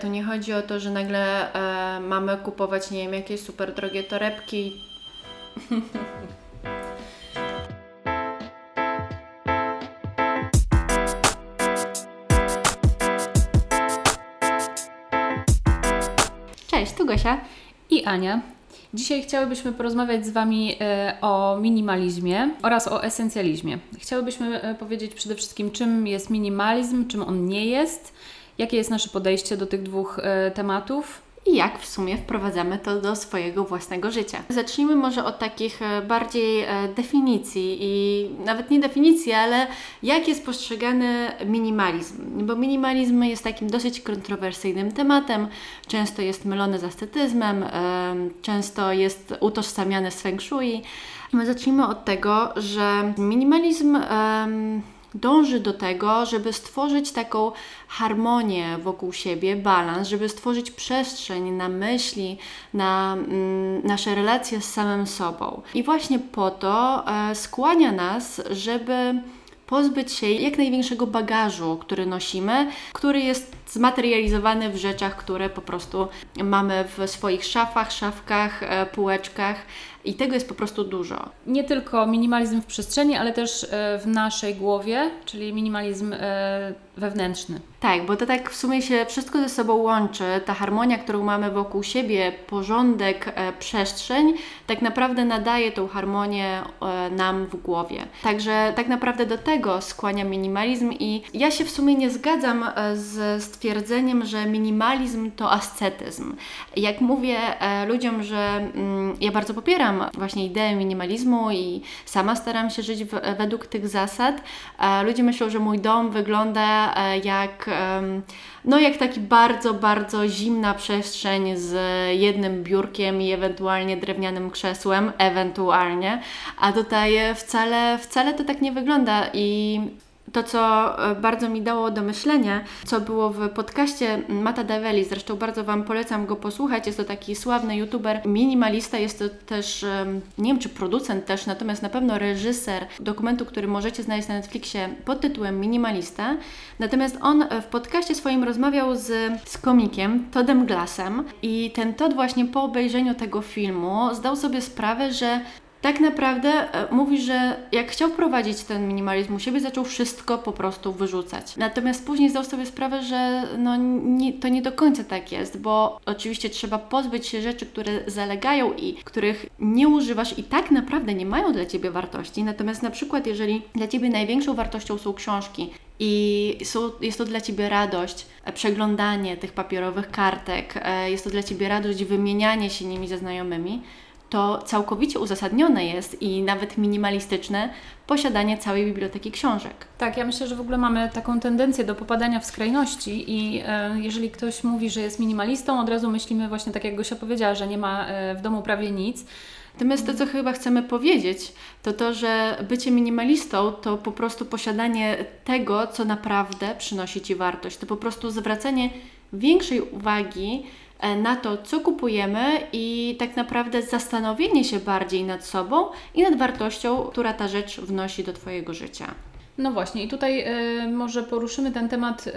To nie chodzi o to, że nagle e, mamy kupować, nie wiem, jakieś super drogie torebki. Cześć, tu Gosia. i Ania. Dzisiaj chciałybyśmy porozmawiać z Wami e, o minimalizmie oraz o esencjalizmie. Chciałybyśmy e, powiedzieć przede wszystkim, czym jest minimalizm, czym on nie jest, jakie jest nasze podejście do tych dwóch e, tematów. I jak w sumie wprowadzamy to do swojego własnego życia? Zacznijmy może od takich e, bardziej e, definicji i nawet nie definicji, ale jak jest postrzegany minimalizm? Bo minimalizm jest takim dosyć kontrowersyjnym tematem, często jest mylony z ascetyzmem, em, często jest utożsamiany z feng shui. My zacznijmy od tego, że minimalizm dąży do tego, żeby stworzyć taką harmonię wokół siebie, balans, żeby stworzyć przestrzeń na myśli, na mm, nasze relacje z samym sobą. I właśnie po to e, skłania nas, żeby pozbyć się jak największego bagażu, który nosimy, który jest zmaterializowany w rzeczach, które po prostu mamy w swoich szafach, szafkach, e, półeczkach i tego jest po prostu dużo. Nie tylko minimalizm w przestrzeni, ale też e, w naszej głowie, czyli minimalizm e, wewnętrzny. Tak, bo to tak w sumie się wszystko ze sobą łączy. Ta harmonia, którą mamy wokół siebie, porządek, przestrzeń, tak naprawdę nadaje tą harmonię nam w głowie. Także tak naprawdę do tego skłania minimalizm i ja się w sumie nie zgadzam e, z stwierdzeniem, że minimalizm to ascetyzm. Jak mówię e, ludziom, że mm, ja bardzo popieram właśnie ideę minimalizmu i sama staram się żyć według tych zasad, e, ludzie myślą, że mój dom wygląda e, jak, no jak taki bardzo, bardzo zimna przestrzeń z jednym biurkiem i ewentualnie drewnianym krzesłem, ewentualnie, a tutaj wcale, wcale to tak nie wygląda i to, co e, bardzo mi dało do myślenia, co było w podcaście Mata Daveli, zresztą bardzo Wam polecam go posłuchać. Jest to taki sławny youtuber, minimalista, jest to też, nie wiem czy producent też, natomiast na pewno reżyser dokumentu, który możecie znaleźć na Netflixie pod tytułem Minimalista. Natomiast on w podcaście swoim rozmawiał z, z komikiem Toddem Glassem i ten Todd właśnie po obejrzeniu tego filmu zdał sobie sprawę, że tak naprawdę e, mówi, że jak chciał wprowadzić ten minimalizm u siebie, zaczął wszystko po prostu wyrzucać. Natomiast później zdał sobie sprawę, że no, nie, to nie do końca tak jest, bo oczywiście trzeba pozbyć się rzeczy, które zalegają i których nie używasz i tak naprawdę nie mają dla Ciebie wartości. Natomiast na przykład, jeżeli dla Ciebie największą wartością są książki, i są, jest to dla Ciebie radość, e, przeglądanie tych papierowych kartek, e, jest to dla Ciebie radość, wymienianie się nimi ze znajomymi, to całkowicie uzasadnione jest i nawet minimalistyczne posiadanie całej biblioteki książek. Tak, ja myślę, że w ogóle mamy taką tendencję do popadania w skrajności i e, jeżeli ktoś mówi, że jest minimalistą, od razu myślimy właśnie tak jak Gosia powiedziała, że nie ma e, w domu prawie nic. Natomiast to, co chyba chcemy powiedzieć, to to, że bycie minimalistą to po prostu posiadanie tego, co naprawdę przynosi Ci wartość. To po prostu zwracanie większej uwagi na to, co kupujemy i tak naprawdę zastanowienie się bardziej nad sobą i nad wartością, która ta rzecz wnosi do Twojego życia. No właśnie, i tutaj e, może poruszymy ten temat e,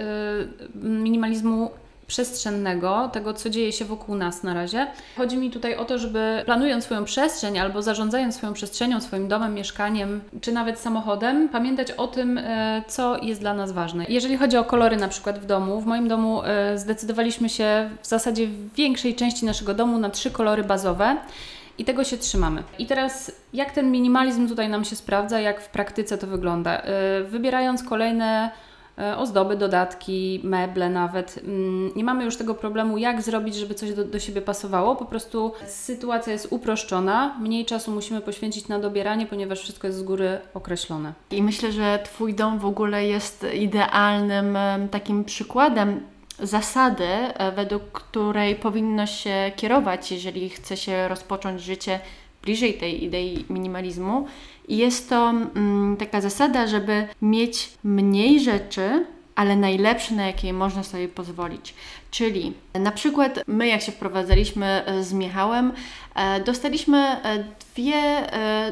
minimalizmu przestrzennego, tego co dzieje się wokół nas na razie. Chodzi mi tutaj o to, żeby planując swoją przestrzeń albo zarządzając swoją przestrzenią, swoim domem, mieszkaniem czy nawet samochodem, pamiętać o tym, e, co jest dla nas ważne. Jeżeli chodzi o kolory na przykład w domu, w moim domu e, zdecydowaliśmy się w zasadzie w większej części naszego domu na trzy kolory bazowe. I tego się trzymamy. I teraz, jak ten minimalizm tutaj nam się sprawdza, jak w praktyce to wygląda? Yy, Wybierając kolejne e, ozdoby, dodatki, meble nawet, mm, nie mamy już tego problemu, jak zrobić, żeby coś do, do siebie pasowało. Po prostu sytuacja jest uproszczona, mniej czasu musimy poświęcić na dobieranie, ponieważ wszystko jest z góry określone. I myślę, że Twój dom w ogóle jest idealnym em, takim przykładem zasady, e, według której powinno się kierować, jeżeli chce się rozpocząć życie bliżej tej idei minimalizmu. I jest to mm, taka zasada, żeby mieć mniej rzeczy, ale najlepsze, na jakie można sobie pozwolić. Czyli na przykład my, jak się wprowadzaliśmy e, z Michałem, e, dostaliśmy e, dwie,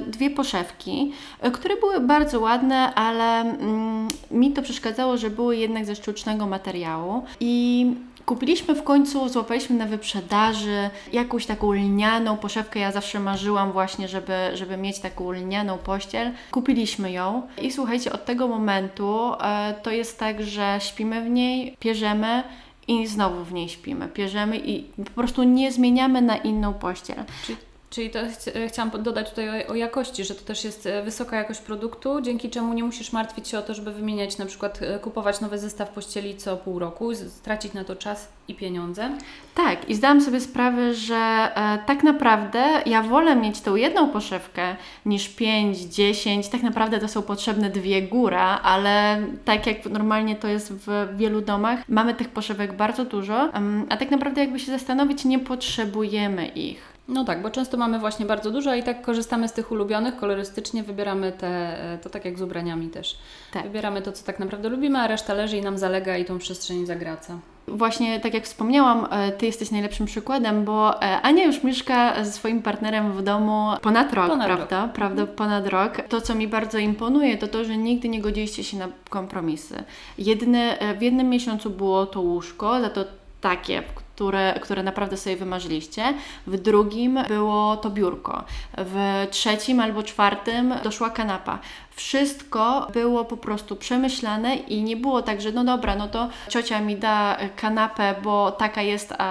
dwie poszewki, które były bardzo ładne, ale mm, mi to przeszkadzało, że były jednak ze sztucznego materiału i Kupiliśmy w końcu, złapaliśmy na wyprzedaży jakąś taką lnianą poszewkę. Ja zawsze marzyłam właśnie, żeby, żeby mieć taką lnianą pościel. Kupiliśmy ją i słuchajcie, od tego momentu e, to jest tak, że śpimy w niej, pierzemy i znowu w niej śpimy. Pierzemy i po prostu nie zmieniamy na inną pościel. Czyli to chci- chciałam dodać tutaj o, o jakości, że to też jest e, wysoka jakość produktu, dzięki czemu nie musisz martwić się o to, żeby wymieniać, na przykład e, kupować nowy zestaw pościeli co pół roku, stracić na to czas i pieniądze. Tak, i zdałam sobie sprawę, że e, tak naprawdę ja wolę mieć tą jedną poszewkę niż 5, 10. Tak naprawdę to są potrzebne dwie góra, ale tak jak normalnie to jest w wielu domach, mamy tych poszewek bardzo dużo, a tak naprawdę jakby się zastanowić, nie potrzebujemy ich. No tak, bo często mamy właśnie bardzo dużo, i tak korzystamy z tych ulubionych, kolorystycznie wybieramy te, e, to tak jak z ubraniami też. Tak. Wybieramy to, co tak naprawdę lubimy, a reszta leży i nam zalega i tą przestrzeń zagraca. Właśnie tak jak wspomniałam, e, Ty jesteś najlepszym przykładem, bo e, Ania już mieszka ze swoim partnerem w domu ponad rok, Ponad prawda? Prawda, ponad rok. To, co mi bardzo imponuje, to to, że nigdy nie godziliście się na kompromisy. Jedyne, e, w jednym miesiącu było to łóżko, za to takie, które, które naprawdę sobie wymarzyliście. W drugim było to biurko. W trzecim albo czwartym doszła kanapa. Wszystko było po prostu przemyślane i nie było tak, że no dobra, no to ciocia mi da kanapę, bo taka jest, a,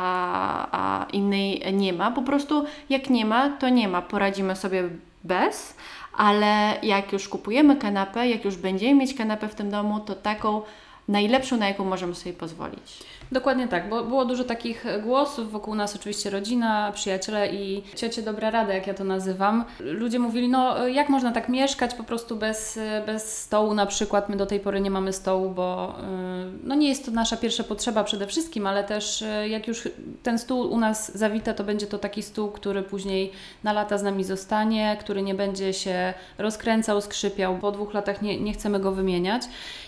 a innej nie ma. Po prostu jak nie ma, to nie ma. Poradzimy sobie bez, ale jak już kupujemy kanapę, jak już będziemy mieć kanapę w tym domu, to taką najlepszą, na jaką możemy sobie pozwolić. Dokładnie tak, bo było dużo takich głosów wokół nas, oczywiście rodzina, przyjaciele i ciocie dobra rada, jak ja to nazywam. Ludzie mówili, no jak można tak mieszkać po prostu bez, bez stołu na przykład, my do tej pory nie mamy stołu, bo y, no nie jest to nasza pierwsza potrzeba przede wszystkim, ale też y, jak już ten stół u nas zawita, to będzie to taki stół, który później na lata z nami zostanie, który nie będzie się rozkręcał, skrzypiał, po dwóch latach nie, nie chcemy go wymieniać.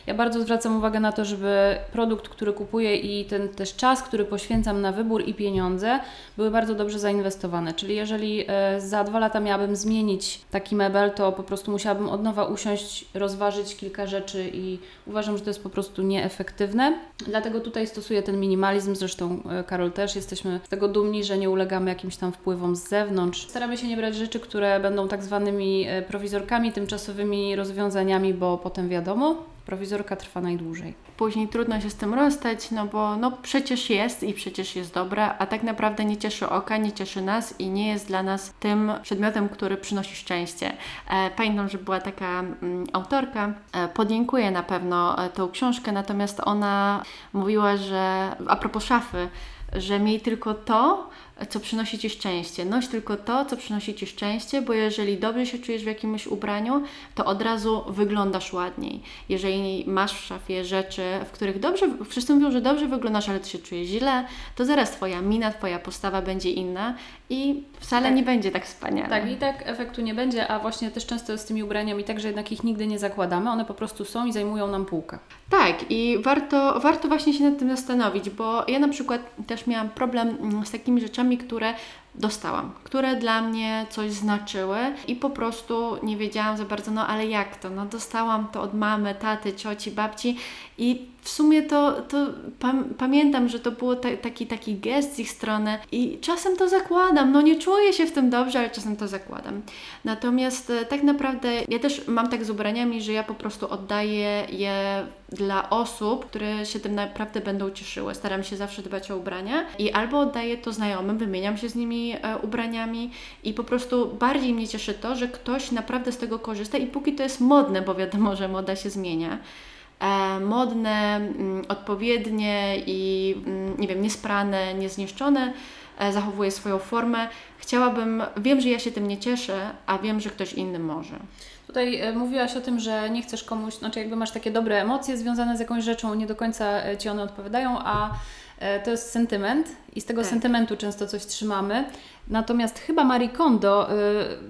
Ja bardzo zwracam uwagę na to, żeby produkt, który kupuję i ten też czas, który poświęcam na wybór i pieniądze, były bardzo dobrze zainwestowane. Czyli jeżeli e, za dwa lata miałabym zmienić taki mebel, to po prostu musiałabym od nowa usiąść, rozważyć kilka rzeczy i uważam, że to jest po prostu nieefektywne. Dlatego tutaj stosuję ten minimalizm, zresztą e, Karol też, jesteśmy z tego dumni, że nie ulegamy jakimś tam wpływom z zewnątrz. Staramy się nie brać rzeczy, które będą tak zwanymi e, prowizorkami, tymczasowymi rozwiązaniami, bo potem wiadomo, prowizorka trwa najdłużej. Później trudno się z tym rozstać, no bo no przecież jest i przecież jest dobra, a tak naprawdę nie cieszy oka, nie cieszy nas i nie jest dla nas tym przedmiotem, który przynosi szczęście. E, pamiętam, że była taka mm, autorka, e, podziękuję na pewno e, tą książkę, natomiast ona mówiła, że a propos szafy, że miej tylko to, co przynosi Ci szczęście. Noś tylko to, co przynosi Ci szczęście, bo jeżeli dobrze się czujesz w jakimś ubraniu, to od razu wyglądasz ładniej. Jeżeli masz w szafie rzeczy, w których dobrze, wszyscy mówią, że dobrze wyglądasz, ale Ty się czujesz źle, to zaraz Twoja mina, Twoja postawa będzie inna i wcale Tak. nie będzie tak wspaniale. Tak, i tak efektu nie będzie, a właśnie też często z tymi ubraniami tak, że jednak ich nigdy nie zakładamy, one po prostu są i zajmują nam półkę. Tak, i warto, warto właśnie się nad tym zastanowić, bo ja na przykład też miałam problem mm, z takimi rzeczami, które dostałam, które dla mnie coś znaczyły i po prostu nie wiedziałam za bardzo, no ale jak to? No dostałam to od mamy, taty, cioci, babci i w sumie to, to pam, pamiętam, że to było ta, taki, taki gest z ich strony i czasem to zakładam, no nie czuję się w tym dobrze, ale czasem to zakładam. Natomiast e, tak naprawdę ja też mam tak z ubraniami, że ja po prostu oddaję je dla osób, które się tym naprawdę będą cieszyły. Staram się zawsze dbać o ubrania i albo oddaję to znajomym, wymieniam się z nimi e, ubraniami i po prostu bardziej mnie cieszy to, że ktoś naprawdę z tego korzysta i póki to jest modne, bo wiadomo, że moda się zmienia, modne, mm, odpowiednie i mm, nie wiem, niesprane, niezniszczone, e, zachowuje swoją formę. Chciałabym, wiem, że ja się tym nie cieszę, a wiem, że ktoś inny może. Tutaj e, mówiłaś o tym, że nie chcesz komuś, znaczy jakby masz takie dobre emocje związane z jakąś rzeczą, nie do końca e, Ci one odpowiadają, a e, to jest sentyment i z tego Tak. sentymentu często coś trzymamy. Natomiast chyba Marie Kondo y,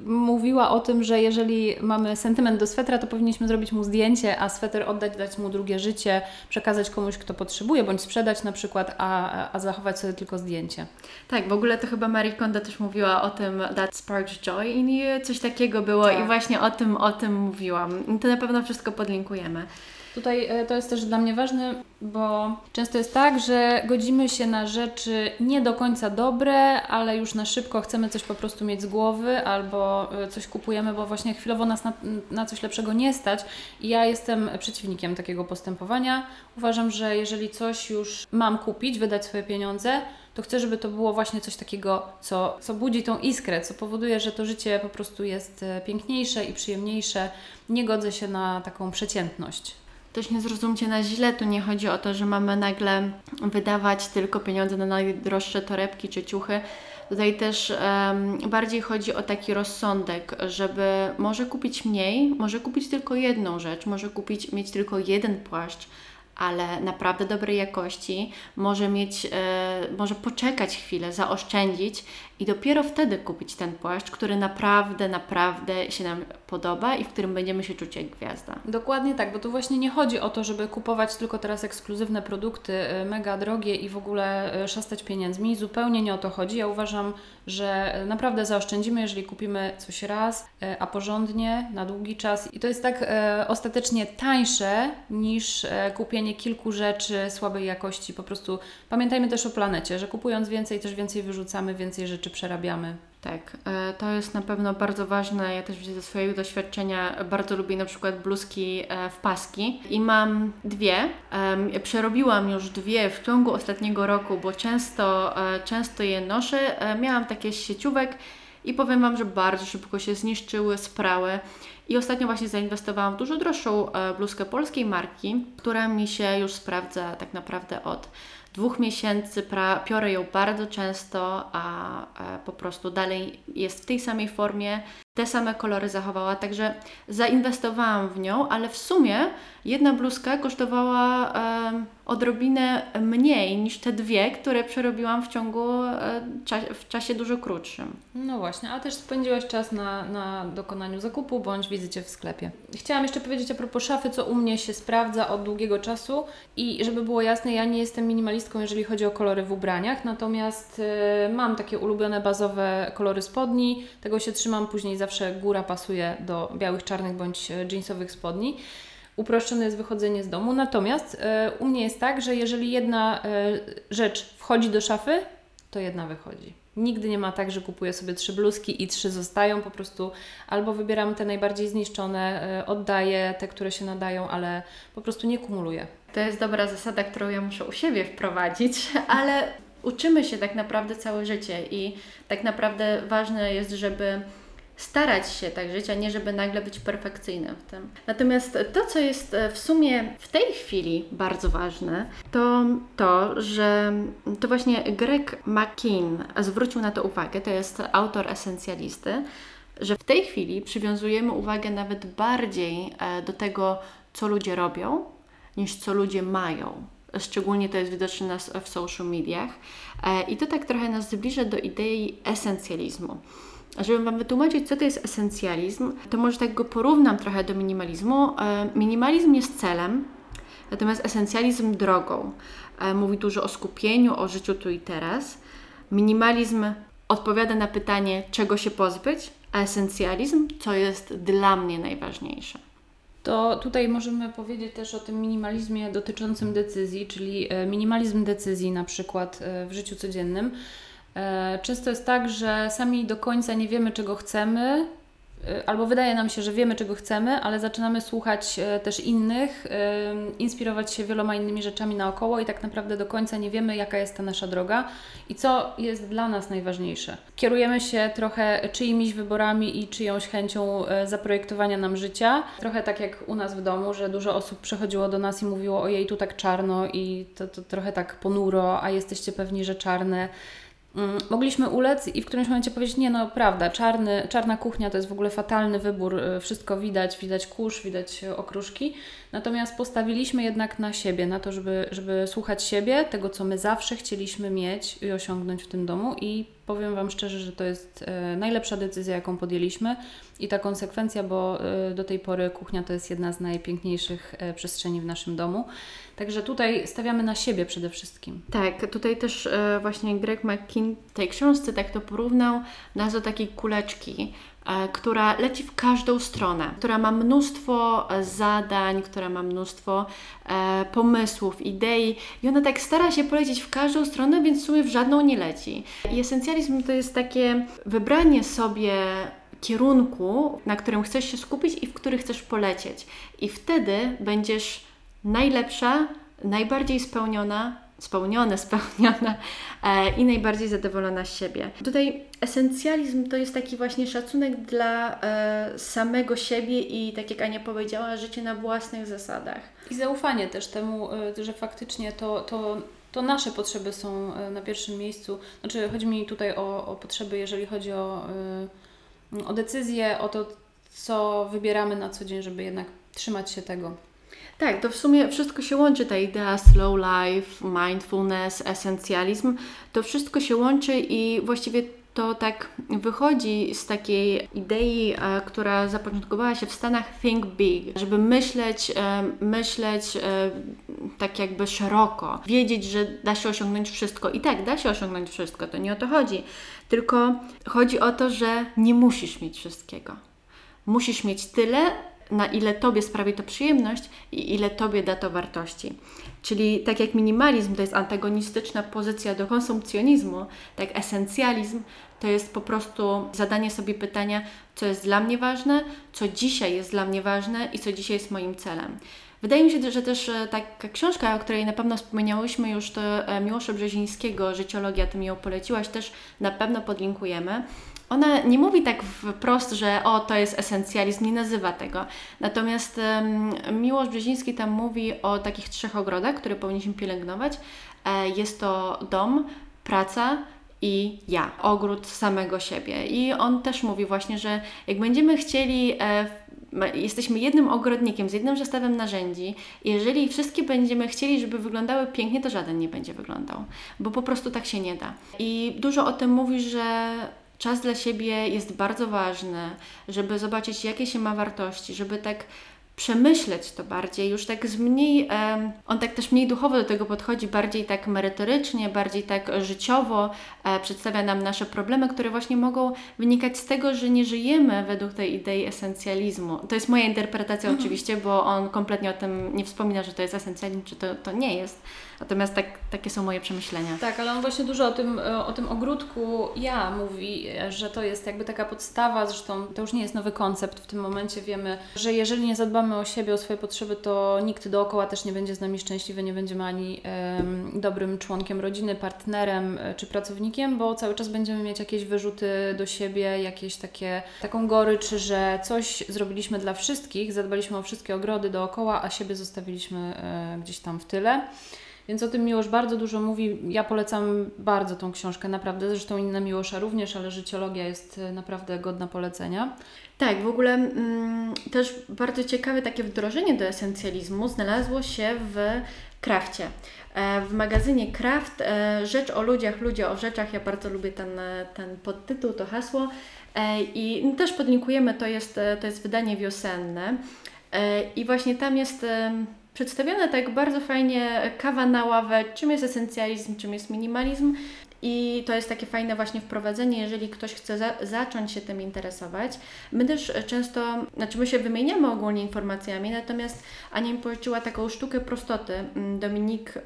mówiła o tym, że jeżeli mamy sentyment do swetra, to powinniśmy zrobić mu zdjęcie, a sweter oddać, dać mu drugie życie, przekazać komuś, kto potrzebuje, bądź sprzedać na przykład, a, a zachować sobie tylko zdjęcie. Tak, w ogóle to chyba Marie Kondo też mówiła o tym that sparks joy in you, coś takiego było Tak. i właśnie o tym, o tym mówiłam. To na pewno wszystko podlinkujemy. Tutaj e, to jest też dla mnie ważne, bo często jest tak, że godzimy się na rzeczy nie do końca dobre, ale już na szybko chcemy coś po prostu mieć z głowy albo e, coś kupujemy, bo właśnie chwilowo nas na, na coś lepszego nie stać. I ja jestem przeciwnikiem takiego postępowania. Uważam, że jeżeli coś już mam kupić, wydać swoje pieniądze, to chcę, żeby to było właśnie coś takiego, co, co budzi tą iskrę, co powoduje, że to życie po prostu jest e, piękniejsze i przyjemniejsze. Nie godzę się na taką przeciętność. Też nie zrozumcie na źle, tu nie chodzi o to, że mamy nagle wydawać tylko pieniądze na najdroższe torebki czy ciuchy. Tutaj też em, bardziej chodzi o taki rozsądek, żeby może kupić mniej, może kupić tylko jedną rzecz, może kupić, mieć tylko jeden płaszcz, ale naprawdę dobrej jakości, może mieć, e, może poczekać chwilę, zaoszczędzić i dopiero wtedy kupić ten płaszcz, który naprawdę, naprawdę się nam podoba i w którym będziemy się czuć jak gwiazda. Dokładnie tak, bo tu właśnie nie chodzi o to, żeby kupować tylko teraz ekskluzywne produkty, y, mega drogie i w ogóle y, szastać pieniędzmi. Zupełnie nie o to chodzi. Ja uważam, że naprawdę zaoszczędzimy, jeżeli kupimy coś raz, y, a porządnie, na długi czas. I to jest tak e, ostatecznie tańsze niż kupienie kilku rzeczy słabej jakości. Po prostu pamiętajmy też o planecie, że kupując więcej, też więcej wyrzucamy, więcej rzeczy przerabiamy. Tak, e, to jest na pewno bardzo ważne. Ja też widzę ze swojego doświadczenia, bardzo lubię na przykład bluzki e, w paski i mam dwie. Przerobiłam już dwie w ciągu ostatniego roku, bo często, e, często je noszę. Miałam takie sieciówek i powiem Wam, że bardzo szybko się zniszczyły, sprały. I ostatnio właśnie zainwestowałam w dużo droższą bluzkę polskiej marki, która mi się już sprawdza tak naprawdę od dwóch miesięcy. Pra, piorę ją bardzo często, a e, po prostu dalej jest w tej samej formie, te same kolory zachowała, także zainwestowałam w nią, ale w sumie jedna bluzka kosztowała em, odrobinę mniej niż te dwie, które przerobiłam w ciągu e, w czasie dużo krótszym. No właśnie, a też spędziłaś czas na, na dokonaniu zakupu bądź wizycie w sklepie. Chciałam jeszcze powiedzieć a propos szafy, co u mnie się sprawdza od długiego czasu i żeby było jasne, ja nie jestem minimalistką, jeżeli chodzi o kolory w ubraniach, natomiast y, mam takie ulubione bazowe kolory spodni, tego się trzymam, później zawsze góra pasuje do białych, czarnych bądź e, jeansowych spodni. Uproszczone jest wychodzenie z domu, natomiast y, u mnie jest tak, że jeżeli jedna y, rzecz wchodzi do szafy, to jedna wychodzi. Nigdy nie ma tak, że kupuję sobie trzy bluzki i trzy zostają, po prostu albo wybieram te najbardziej zniszczone, oddaję te, które się nadają, ale po prostu nie kumuluję. To jest dobra zasada, którą ja muszę u siebie wprowadzić, ale uczymy się tak naprawdę całe życie i tak naprawdę ważne jest, żeby starać się tak żyć, a nie żeby nagle być perfekcyjnym w tym. Natomiast to, co jest e, w sumie w tej chwili bardzo ważne, to to, że to właśnie Greg McKean zwrócił na to uwagę, to jest autor esencjalisty, że w tej chwili przywiązujemy uwagę nawet bardziej e, do tego, co ludzie robią, niż co ludzie mają. Szczególnie to jest widoczne w social mediach. E, I to tak trochę nas zbliża do idei esencjalizmu. Żeby Wam wytłumaczyć, co to jest esencjalizm, to może tak go porównam trochę do minimalizmu. E, Minimalizm jest celem, natomiast esencjalizm drogą. E, Mówi dużo o skupieniu, o życiu tu i teraz. Minimalizm odpowiada na pytanie, czego się pozbyć, a esencjalizm, co jest dla mnie najważniejsze. To tutaj możemy powiedzieć też o tym minimalizmie dotyczącym decyzji, czyli e, minimalizm decyzji na przykład w życiu codziennym. E, Często jest tak, że sami do końca nie wiemy, czego chcemy, e, albo wydaje nam się, że wiemy, czego chcemy, ale zaczynamy słuchać e, też innych, inspirować się wieloma innymi rzeczami naokoło i tak naprawdę do końca nie wiemy, jaka jest ta nasza droga i co jest dla nas najważniejsze. Kierujemy się trochę czyimiś wyborami i czyjąś chęcią zaprojektowania nam życia. Trochę tak jak u nas w domu, że dużo osób przychodziło do nas i mówiło: Ojej, tu tak czarno i to, to trochę tak ponuro, a jesteście pewni, że czarne. Mm, Mogliśmy ulec i w którymś momencie powiedzieć, nie no prawda, czarny, czarna kuchnia to jest w ogóle fatalny wybór, y, wszystko widać, widać kurz, widać y, okruszki, natomiast postawiliśmy jednak na siebie, na to, żeby, żeby słuchać siebie, tego co my zawsze chcieliśmy mieć i osiągnąć w tym domu i powiem Wam szczerze, że to jest e, najlepsza decyzja, jaką podjęliśmy i ta konsekwencja, bo e, do tej pory kuchnia to jest jedna z najpiękniejszych e, przestrzeni w naszym domu. Także tutaj stawiamy na siebie przede wszystkim. Tak, tutaj też właśnie Greg McKean w tej książce tak to porównał nas do takiej kuleczki, która leci w każdą stronę, która ma mnóstwo e, zadań, która ma mnóstwo e, pomysłów, idei i ona tak stara się polecieć w każdą stronę, więc w sumie w żadną nie leci. I esencjalizm to jest takie wybranie sobie kierunku, na którym chcesz się skupić i w który chcesz polecieć. I wtedy będziesz najlepsza, najbardziej spełniona, spełnione, spełniona e, i najbardziej zadowolona z siebie. Tutaj esencjalizm to jest taki właśnie szacunek dla e, samego siebie i tak jak Ania powiedziała, życie na własnych zasadach. I zaufanie też temu, y, że faktycznie to, to, to nasze potrzeby są na pierwszym miejscu. Znaczy, chodzi mi tutaj o, o potrzeby, jeżeli chodzi o, o decyzje, o to, co wybieramy na co dzień, żeby jednak trzymać się tego. Tak, to w sumie wszystko się łączy, ta idea slow life, mindfulness, esencjalizm, to wszystko się łączy i właściwie to tak wychodzi z takiej idei, e, która zapoczątkowała się w Stanach Think Big, żeby myśleć, e, myśleć e, tak jakby szeroko, wiedzieć, że da się osiągnąć wszystko. I tak, da się osiągnąć wszystko, to nie o to chodzi. Tylko chodzi o to, że nie musisz mieć wszystkiego. Musisz mieć tyle, na ile Tobie sprawi to przyjemność i ile Tobie da to wartości. Czyli tak jak minimalizm to jest antagonistyczna pozycja do konsumpcjonizmu, tak esencjalizm to jest po prostu zadanie sobie pytania, co jest dla mnie ważne, co dzisiaj jest dla mnie ważne i co dzisiaj jest moim celem. Wydaje mi się, że też e, taka książka, o której na pewno wspomniałyśmy już, to e, Miłosza Brzezińskiego, Życiologia, Ty mi ją poleciłaś, też na pewno podlinkujemy. Ona nie mówi tak wprost, że o, to jest esencjalizm, nie nazywa tego. Natomiast um, Miłosz Brzeziński tam mówi o takich trzech ogrodach, które powinniśmy pielęgnować. E, jest to dom, praca i ja, ogród samego siebie. I on też mówi właśnie, że jak będziemy chcieli e, jesteśmy jednym ogrodnikiem z jednym zestawem narzędzi. Jeżeli wszystkie będziemy chcieli, żeby wyglądały pięknie, to żaden nie będzie wyglądał, bo po prostu tak się nie da. I dużo o tym mówi, że czas dla siebie jest bardzo ważny, żeby zobaczyć, jakie się ma wartości, żeby tak przemyśleć to bardziej, już tak z mniej, on tak też mniej duchowo do tego podchodzi, bardziej tak merytorycznie, bardziej tak życiowo e, przedstawia nam nasze problemy, które właśnie mogą wynikać z tego, że nie żyjemy według tej idei esencjalizmu. To jest moja interpretacja mhm. oczywiście, bo on kompletnie o tym nie wspomina, że to jest esencjalizm, czy to, to nie jest. Natomiast tak, takie są moje przemyślenia. Tak, ale on właśnie dużo o tym, e, o tym ogródku ja mówi, że to jest jakby taka podstawa, zresztą to już nie jest nowy koncept, w tym momencie wiemy, że jeżeli nie zadbamy o siebie, o swoje potrzeby, to nikt dookoła też nie będzie z nami szczęśliwy, nie będziemy ani dobrym członkiem rodziny, partnerem e, czy pracownikiem, bo cały czas będziemy mieć jakieś wyrzuty do siebie, jakieś takie, taką gorycz, że coś zrobiliśmy dla wszystkich, zadbaliśmy o wszystkie ogrody dookoła, a siebie zostawiliśmy e, gdzieś tam w tyle. Więc o tym Miłosz bardzo dużo mówi. Ja polecam bardzo tą książkę, naprawdę. Zresztą inna Miłosza również, ale życiologia jest e, naprawdę godna polecenia. Tak, w ogóle mm, też bardzo ciekawe takie wdrożenie do esencjalizmu znalazło się w Krafcie. E, w magazynie Kraft e, Rzecz o ludziach, ludzie o rzeczach. Ja bardzo lubię ten, ten podtytuł, to hasło. I też podlinkujemy, to jest, to jest wydanie wiosenne. I właśnie tam jest przedstawione tak bardzo fajnie kawa na ławę, czym jest esencjalizm, czym jest minimalizm. I to jest takie fajne właśnie wprowadzenie, jeżeli ktoś chce za zacząć się tym interesować. My też często, znaczy my się wymieniamy ogólnie informacjami, natomiast Ania mi poleciła taką sztukę prostoty. Mm, Dominique y,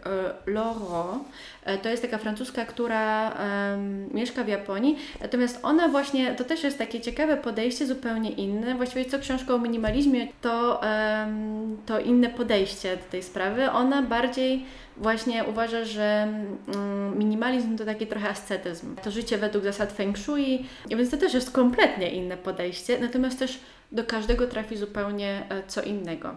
Loro, e, to jest taka francuska, która um, mieszka w Japonii, natomiast ona właśnie, to też jest takie ciekawe podejście, zupełnie inne. Właściwie co książka o minimalizmie, to, um, to inne podejście do tej sprawy. Ona bardziej właśnie uważa, że mm, minimalizm to taki trochę ascetyzm. To życie według zasad feng shui, więc to też jest kompletnie inne podejście, natomiast też do każdego trafi zupełnie e, co innego.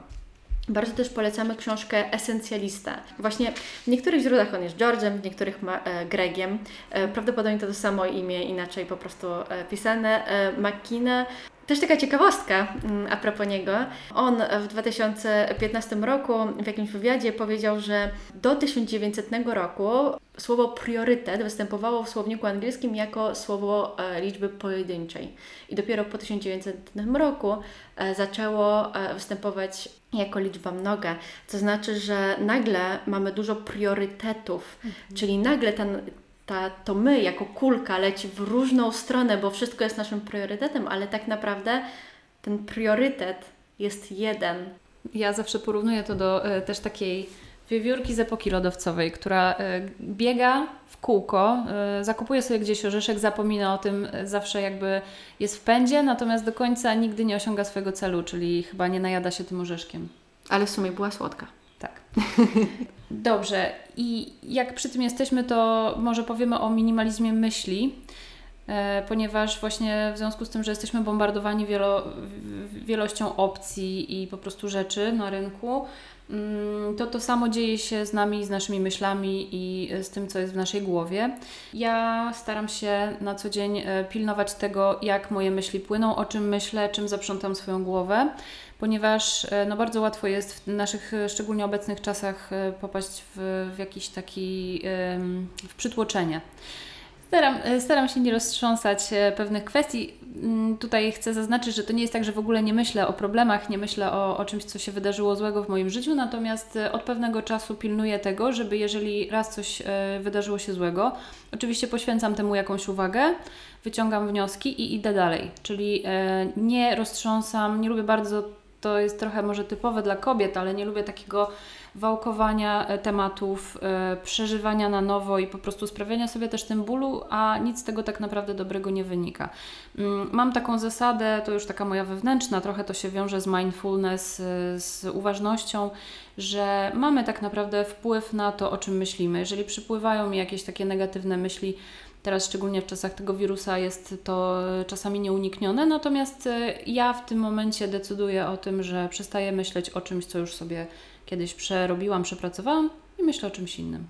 Bardzo też polecamy książkę Esencjalista. Właśnie w niektórych źródłach on jest George'em, w niektórych ma, e, Gregiem. E, prawdopodobnie to to samo imię, inaczej po prostu e, pisane. E, McKina Też taka ciekawostka mm, a propos niego. On w 2015 roku w jakimś wywiadzie powiedział, że do 1900 roku słowo priorytet występowało w słowniku angielskim jako słowo e, liczby pojedynczej. I dopiero po 1900 roku e, zaczęło e, występować jako liczba mnoga. To znaczy, że nagle mamy dużo priorytetów, czyli nagle ten, ta, to my jako kulka leci w różną stronę, bo wszystko jest naszym priorytetem, ale tak naprawdę ten priorytet jest jeden. Ja zawsze porównuję to do e, też takiej wiewiórki z epoki lodowcowej, która e, biega w kółko, e, zakupuje sobie gdzieś orzeszek, zapomina o tym, e, zawsze jakby jest w pędzie, natomiast do końca nigdy nie osiąga swojego celu, czyli chyba nie najada się tym orzeszkiem. Ale w sumie była słodka. Tak. Dobrze. I jak przy tym jesteśmy, to może powiemy o minimalizmie myśli, e, ponieważ właśnie w związku z tym, że jesteśmy bombardowani wielo, wielością opcji i po prostu rzeczy na rynku, mm, to to samo dzieje się z nami, z naszymi myślami i z tym, co jest w naszej głowie. Ja staram się na co dzień e, pilnować tego, jak moje myśli płyną, o czym myślę, czym zaprzątam swoją głowę ponieważ e, no, bardzo łatwo jest w naszych e, szczególnie obecnych czasach e, popaść w, w jakiś taki w przytłoczenie. Staram, staram się nie roztrząsać pewnych kwestii. Mm, Tutaj chcę zaznaczyć, że to nie jest tak, że w ogóle nie myślę o problemach, nie myślę o, o czymś, co się wydarzyło złego w moim życiu, natomiast od pewnego czasu pilnuję tego, żeby jeżeli raz coś wydarzyło się złego, oczywiście poświęcam temu jakąś uwagę, wyciągam wnioski i idę dalej. Czyli nie roztrząsam, nie lubię bardzo, to jest trochę może typowe dla kobiet, ale nie lubię takiego wałkowania e, tematów, e, przeżywania na nowo i po prostu sprawiania sobie też tym bólu, a nic z tego tak naprawdę dobrego nie wynika. Mm, Mam taką zasadę, to już taka moja wewnętrzna, trochę to się wiąże z mindfulness, e, z uważnością, że mamy tak naprawdę wpływ na to, o czym myślimy. Jeżeli przypływają mi jakieś takie negatywne myśli, Teraz, szczególnie w czasach tego wirusa, jest to czasami nieuniknione, natomiast e, ja w tym momencie decyduję o tym, że przestaję myśleć o czymś, co już sobie kiedyś przerobiłam, przepracowałam i myślę o czymś innym.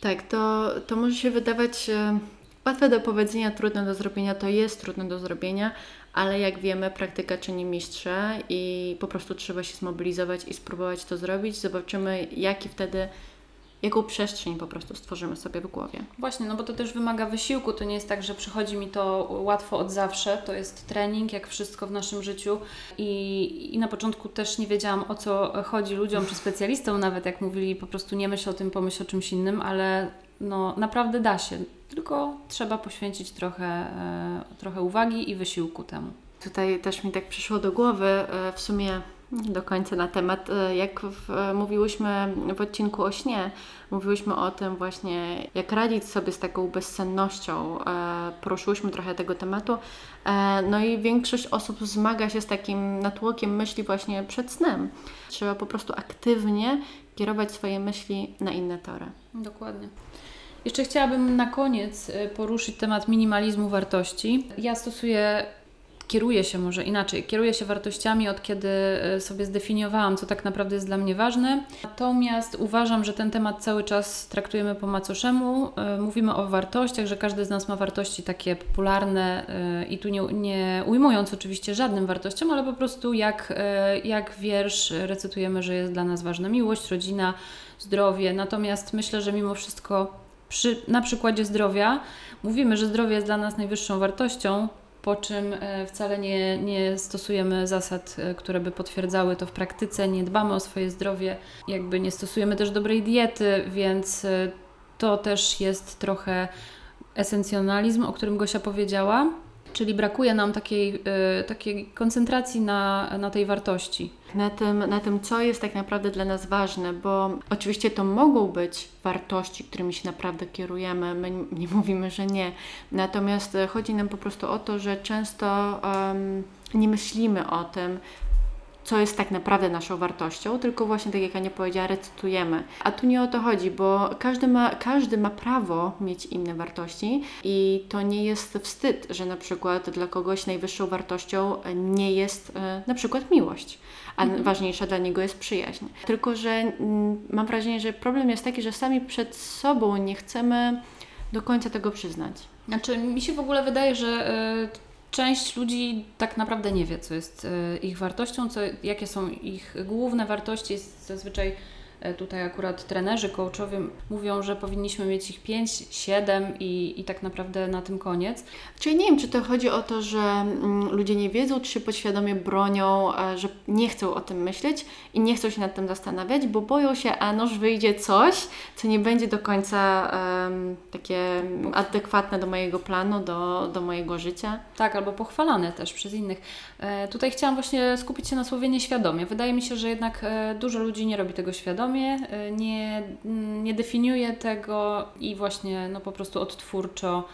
Tak, to, to może się wydawać e, łatwe do powiedzenia, trudne do zrobienia. To jest trudne do zrobienia, ale jak wiemy, praktyka czyni mistrza i po prostu trzeba się zmobilizować i spróbować to zrobić. Zobaczymy, jaki wtedy, jaką przestrzeń po prostu stworzymy sobie w głowie. Właśnie, no bo to też wymaga wysiłku. To nie jest tak, że przychodzi mi to łatwo od zawsze. To jest trening, jak wszystko w naszym życiu. I, I na początku też nie wiedziałam, o co chodzi ludziom czy specjalistom, nawet jak mówili, po prostu nie myśl o tym, pomyśl o czymś innym, ale no naprawdę da się. Tylko trzeba poświęcić trochę, e, trochę uwagi i wysiłku temu. Tutaj też mi tak przyszło do głowy e, w sumie do końca na temat, e, jak w, e, mówiłyśmy w odcinku o śnie, mówiłyśmy o tym właśnie, jak radzić sobie z taką bezsennością. E, Poruszyłyśmy trochę tego tematu. No i większość osób zmaga się z takim natłokiem myśli właśnie przed snem. Trzeba po prostu aktywnie kierować swoje myśli na inne tory. Dokładnie. Jeszcze chciałabym na koniec poruszyć temat minimalizmu wartości. Ja stosuję, kieruję się może inaczej, kieruję się wartościami od kiedy y, sobie zdefiniowałam, co tak naprawdę jest dla mnie ważne. Natomiast uważam, że ten temat cały czas traktujemy po macoszemu. Y, Mówimy o wartościach, że każdy z nas ma wartości takie popularne y, i tu nie, nie ujmując oczywiście żadnym wartościom, ale po prostu jak, jak wiersz recytujemy, że jest dla nas ważna miłość, rodzina, zdrowie. Natomiast myślę, że mimo wszystko przy, na przykładzie zdrowia mówimy, że zdrowie jest dla nas najwyższą wartością, po czym e, wcale nie, nie stosujemy zasad, e, które by potwierdzały to w praktyce, nie dbamy o swoje zdrowie, jakby nie stosujemy też dobrej diety, więc e, to też jest trochę esencjonalizm, o którym Gosia powiedziała, czyli brakuje nam takiej, e, takiej koncentracji na, na tej wartości. na tym, na tym, co jest tak naprawdę dla nas ważne, bo oczywiście to mogą być wartości, którymi się naprawdę kierujemy, my nie mówimy, że nie. Natomiast chodzi nam po prostu o to, że często em, nie myślimy o tym, co jest tak naprawdę naszą wartością, tylko właśnie tak jak Ania powiedziała, recytujemy. A tu nie o to chodzi, bo każdy ma, każdy ma prawo mieć inne wartości i to nie jest wstyd, że na przykład dla kogoś najwyższą wartością nie jest e, na przykład miłość, a ważniejsza dla niego jest przyjaźń. Tylko, że mm, mam wrażenie, że problem jest taki, że sami przed sobą nie chcemy do końca tego przyznać. Znaczy, mi się w ogóle wydaje, że część ludzi tak naprawdę nie wie, co jest e, ich wartością, co, jakie są ich główne wartości. Zazwyczaj tutaj akurat trenerzy, coachowie mówią, że powinniśmy mieć ich 5, 7 i, i tak naprawdę na tym koniec. Czyli nie wiem, czy to chodzi o to, że mm, ludzie nie wiedzą, czy się podświadomie bronią, e, że nie chcą o tym myśleć i nie chcą się nad tym zastanawiać, bo boją się, a noż wyjdzie coś, co nie będzie do końca em, takie adekwatne do mojego planu, do, do mojego życia. Tak, albo pochwalane też przez innych. E, tutaj chciałam właśnie skupić się na słowie nieświadomie. Wydaje mi się, że jednak e, dużo ludzi nie robi tego świadomie, e, nie, mm, nie definiuje tego i właśnie no, po prostu odtwórczo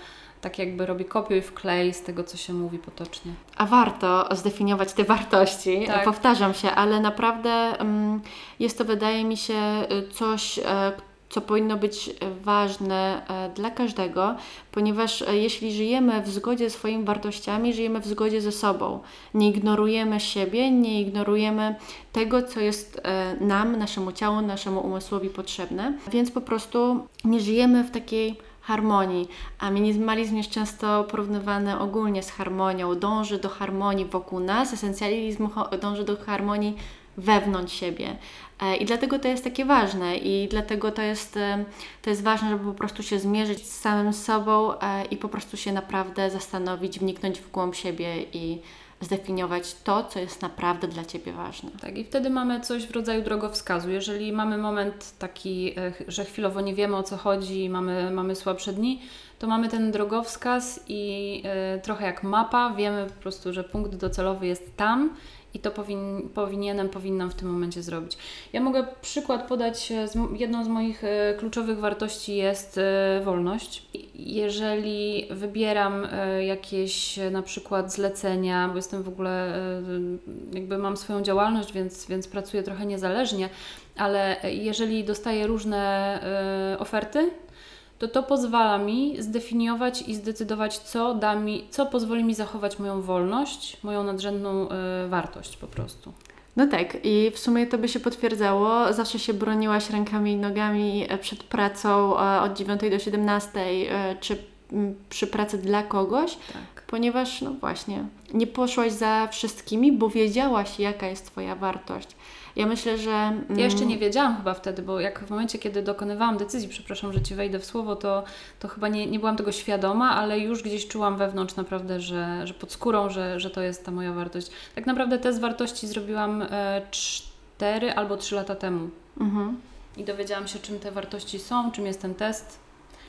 tak jakby robi kopiuj wklej z tego, co się mówi potocznie. A warto zdefiniować te wartości. Tak. Powtarzam się, ale naprawdę mm, jest to, wydaje mi się, y, coś, e, co powinno być ważne e, dla każdego, ponieważ e, jeśli żyjemy w zgodzie ze swoimi wartościami, żyjemy w zgodzie ze sobą. Nie ignorujemy siebie, nie ignorujemy tego, co jest e, nam, naszemu ciału, naszemu umysłowi potrzebne, więc po prostu nie żyjemy w takiej harmonii, a minimalizm jest często porównywany ogólnie z harmonią, dąży do harmonii wokół nas, esencjalizm dąży do harmonii wewnątrz siebie. E, I dlatego to jest takie ważne i dlatego to jest, e, to jest ważne, żeby po prostu się zmierzyć z samym sobą e, i po prostu się naprawdę zastanowić, wniknąć w głąb siebie i zdefiniować to, co jest naprawdę dla Ciebie ważne. Tak, i wtedy mamy coś w rodzaju drogowskazu. Jeżeli mamy moment taki, że chwilowo nie wiemy o co chodzi, mamy, mamy słabsze dni, to mamy ten drogowskaz i trochę jak mapa, wiemy po prostu, że punkt docelowy jest tam i to powin, powinienem, powinnam w tym momencie zrobić. Ja mogę przykład podać, e, z, jedną z moich e, kluczowych wartości jest e, wolność. Jeżeli wybieram jakieś na przykład zlecenia, bo jestem w ogóle, jakby mam swoją działalność, więc, więc pracuję trochę niezależnie, ale jeżeli dostaję różne oferty, to to pozwala mi zdefiniować i zdecydować, co da mi, co pozwoli mi zachować moją wolność, moją nadrzędną e, wartość po prostu. No tak, i w sumie to by się potwierdzało. Zawsze się broniłaś rękami i nogami e, przed pracą e, od 9 do 17, e, czy przy pracy dla kogoś, Tak. ponieważ, no właśnie, nie poszłaś za wszystkimi, bo wiedziałaś, jaka jest Twoja wartość. Ja myślę, że. mm, Ja jeszcze nie wiedziałam chyba wtedy, bo jak w momencie, kiedy dokonywałam decyzji, przepraszam, że Ci wejdę w słowo, to, to chyba nie, nie byłam tego świadoma, ale już gdzieś czułam wewnątrz naprawdę, że, że pod skórą, że, że to jest ta moja wartość. Tak naprawdę test wartości zrobiłam e, cztery albo trzy lata temu. Mhm. i dowiedziałam się, czym te wartości są, czym jest ten test.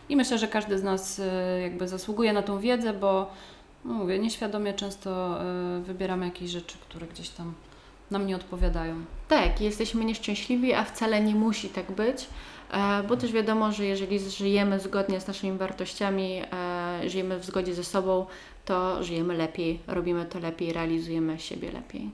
I myślę, że każdy z nas e, jakby zasługuje na tą wiedzę, bo no mówię, nieświadomie często e, wybieramy jakieś rzeczy, które gdzieś tam nam nie odpowiadają. Tak, jesteśmy nieszczęśliwi, a wcale nie musi tak być, e, bo też wiadomo, że jeżeli żyjemy zgodnie z naszymi wartościami, e, żyjemy w zgodzie ze sobą, to żyjemy lepiej, robimy to lepiej, realizujemy siebie lepiej.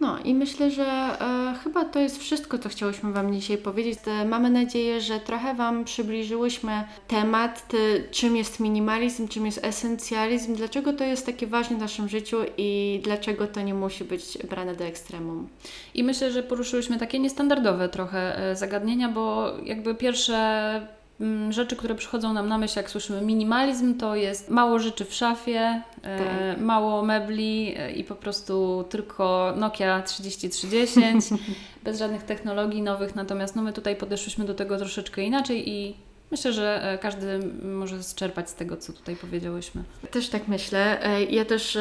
No i myślę, że e, chyba to jest wszystko, co chciałyśmy Wam dzisiaj powiedzieć. E, mamy nadzieję, że trochę Wam przybliżyłyśmy temat, czym jest minimalizm, czym jest esencjalizm, dlaczego to jest takie ważne w naszym życiu i dlaczego to nie musi być brane do ekstremum. I myślę, że poruszyłyśmy takie niestandardowe trochę e, zagadnienia, bo jakby pierwsze rzeczy, które przychodzą nam na myśl, jak słyszymy minimalizm, to jest mało rzeczy w szafie, e, Tak. mało mebli e, i po prostu tylko Nokia 3310, bez żadnych technologii nowych. Natomiast no, my tutaj podeszłyśmy do tego troszeczkę inaczej i myślę, że e, każdy może zczerpać z tego, co tutaj powiedziałyśmy. Też tak myślę. E, Ja też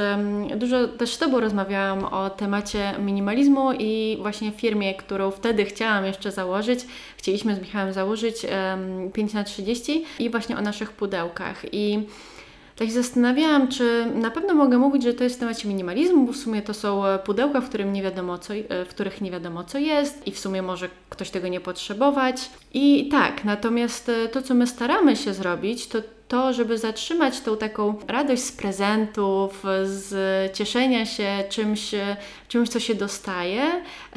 dużo też z Tobą rozmawiałam o temacie minimalizmu i właśnie firmie, którą wtedy chciałam jeszcze założyć. Chcieliśmy z Michałem założyć em, 5 na 30 i właśnie o naszych pudełkach. I tak się zastanawiałam, czy na pewno mogę mówić, że to jest w temacie minimalizmu, bo w sumie to są e, pudełka, w, którym nie wiadomo co, e, w których nie wiadomo co jest i w sumie może ktoś tego nie potrzebować. I tak, natomiast e, to, co my staramy się zrobić, to to, żeby zatrzymać tą taką radość z prezentów, z cieszenia się czymś, czymś, co się dostaje.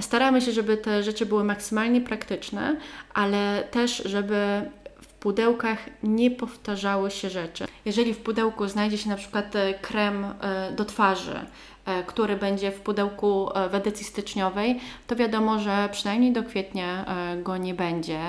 Staramy się, żeby te rzeczy były maksymalnie praktyczne, ale też, żeby pudełkach nie powtarzały się rzeczy. Jeżeli w pudełku znajdzie się na przykład e, krem e, do twarzy, e, który będzie w pudełku w edycji styczniowej, to wiadomo, że przynajmniej do kwietnia go nie będzie,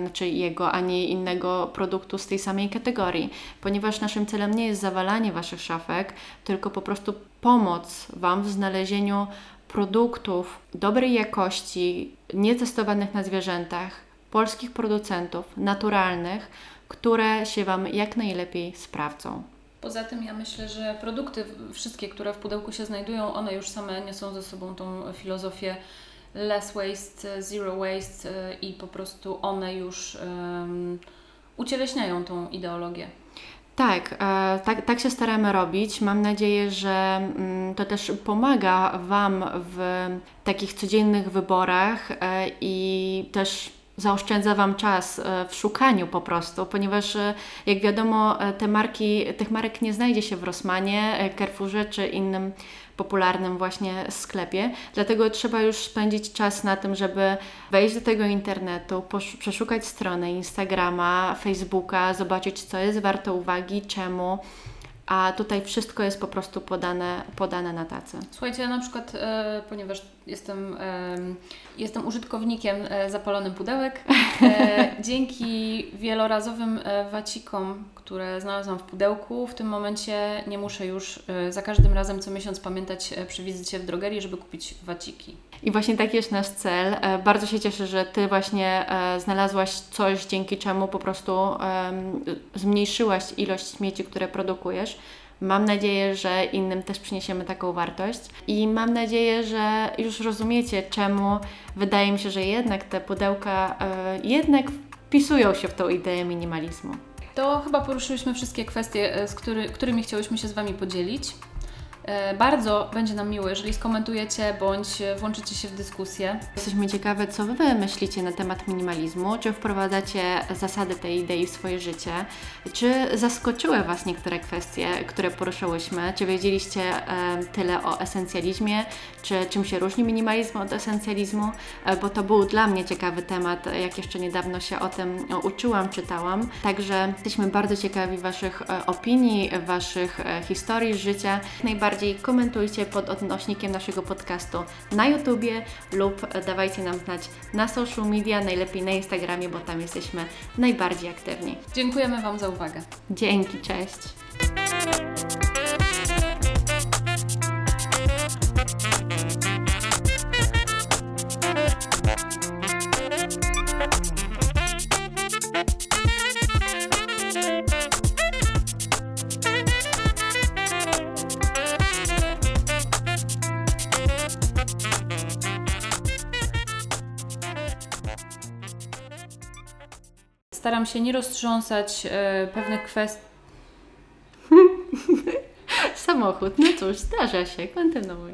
znaczy jego ani innego produktu z tej samej kategorii, ponieważ naszym celem nie jest zawalanie Waszych szafek, tylko po prostu pomoc Wam w znalezieniu produktów dobrej jakości, nietestowanych na zwierzętach, polskich producentów, naturalnych, które się Wam jak najlepiej sprawdzą. Poza tym ja myślę, że produkty wszystkie, które w pudełku się znajdują, one już same niosą ze sobą tą filozofię less waste, zero waste e, i po prostu one już um, ucieleśniają tą ideologię. Tak, e, tak, tak się staramy robić. Mam nadzieję, że mm, to też pomaga Wam w takich codziennych wyborach e, i też zaoszczędza Wam czas e, w szukaniu po prostu, ponieważ e, jak wiadomo, e, te marki, tych marek nie znajdzie się w Rossmanie, e, Carrefourze czy innym popularnym właśnie sklepie. Dlatego trzeba już spędzić czas na tym, żeby wejść do tego internetu, przeszukać stronę Instagrama, Facebooka, zobaczyć, co jest warte uwagi, czemu. A tutaj wszystko jest po prostu podane, podane na tacy. Słuchajcie, ja na przykład, e, ponieważ jestem, em, jestem użytkownikiem e, zapalonym pudełek, e, dzięki wielorazowym e, wacikom, które znalazłam w pudełku, w tym momencie nie muszę już e, za każdym razem co miesiąc pamiętać e, przy wizycie w drogerii, żeby kupić waciki. I właśnie taki jest nasz cel. E, Bardzo się cieszę, że Ty właśnie e, znalazłaś coś, dzięki czemu po prostu zmniejszyłaś ilość śmieci, które produkujesz. Mam nadzieję, że innym też przyniesiemy taką wartość i mam nadzieję, że już rozumiecie, czemu wydaje mi się, że jednak te pudełka e, jednak wpisują się w tą ideę minimalizmu. To chyba poruszyliśmy wszystkie kwestie, e, z który, którymi chciałyśmy się z Wami podzielić. E, Bardzo będzie nam miło, jeżeli skomentujecie bądź włączycie się w dyskusję. Jesteśmy ciekawe, co Wy myślicie na temat minimalizmu, czy wprowadzacie zasady tej idei w swoje życie, czy zaskoczyły Was niektóre kwestie, które poruszyłyśmy, czy wiedzieliście e, tyle o esencjalizmie, czy czym się różni minimalizm od esencjalizmu, e, bo to był dla mnie ciekawy temat, jak jeszcze niedawno się o tym uczyłam, czytałam. Także jesteśmy bardzo ciekawi Waszych opinii, Waszych historii z życia. Jak Najbardziej komentujcie pod odnośnikiem naszego podcastu na YouTubie lub dawajcie nam znać na social media, najlepiej na Instagramie, bo tam jesteśmy najbardziej aktywni. Dziękujemy Wam za uwagę. Dzięki, cześć! Staram się nie roztrząsać e, pewnych kwestii. Samochód, no cóż, zdarza się, kontynuuj.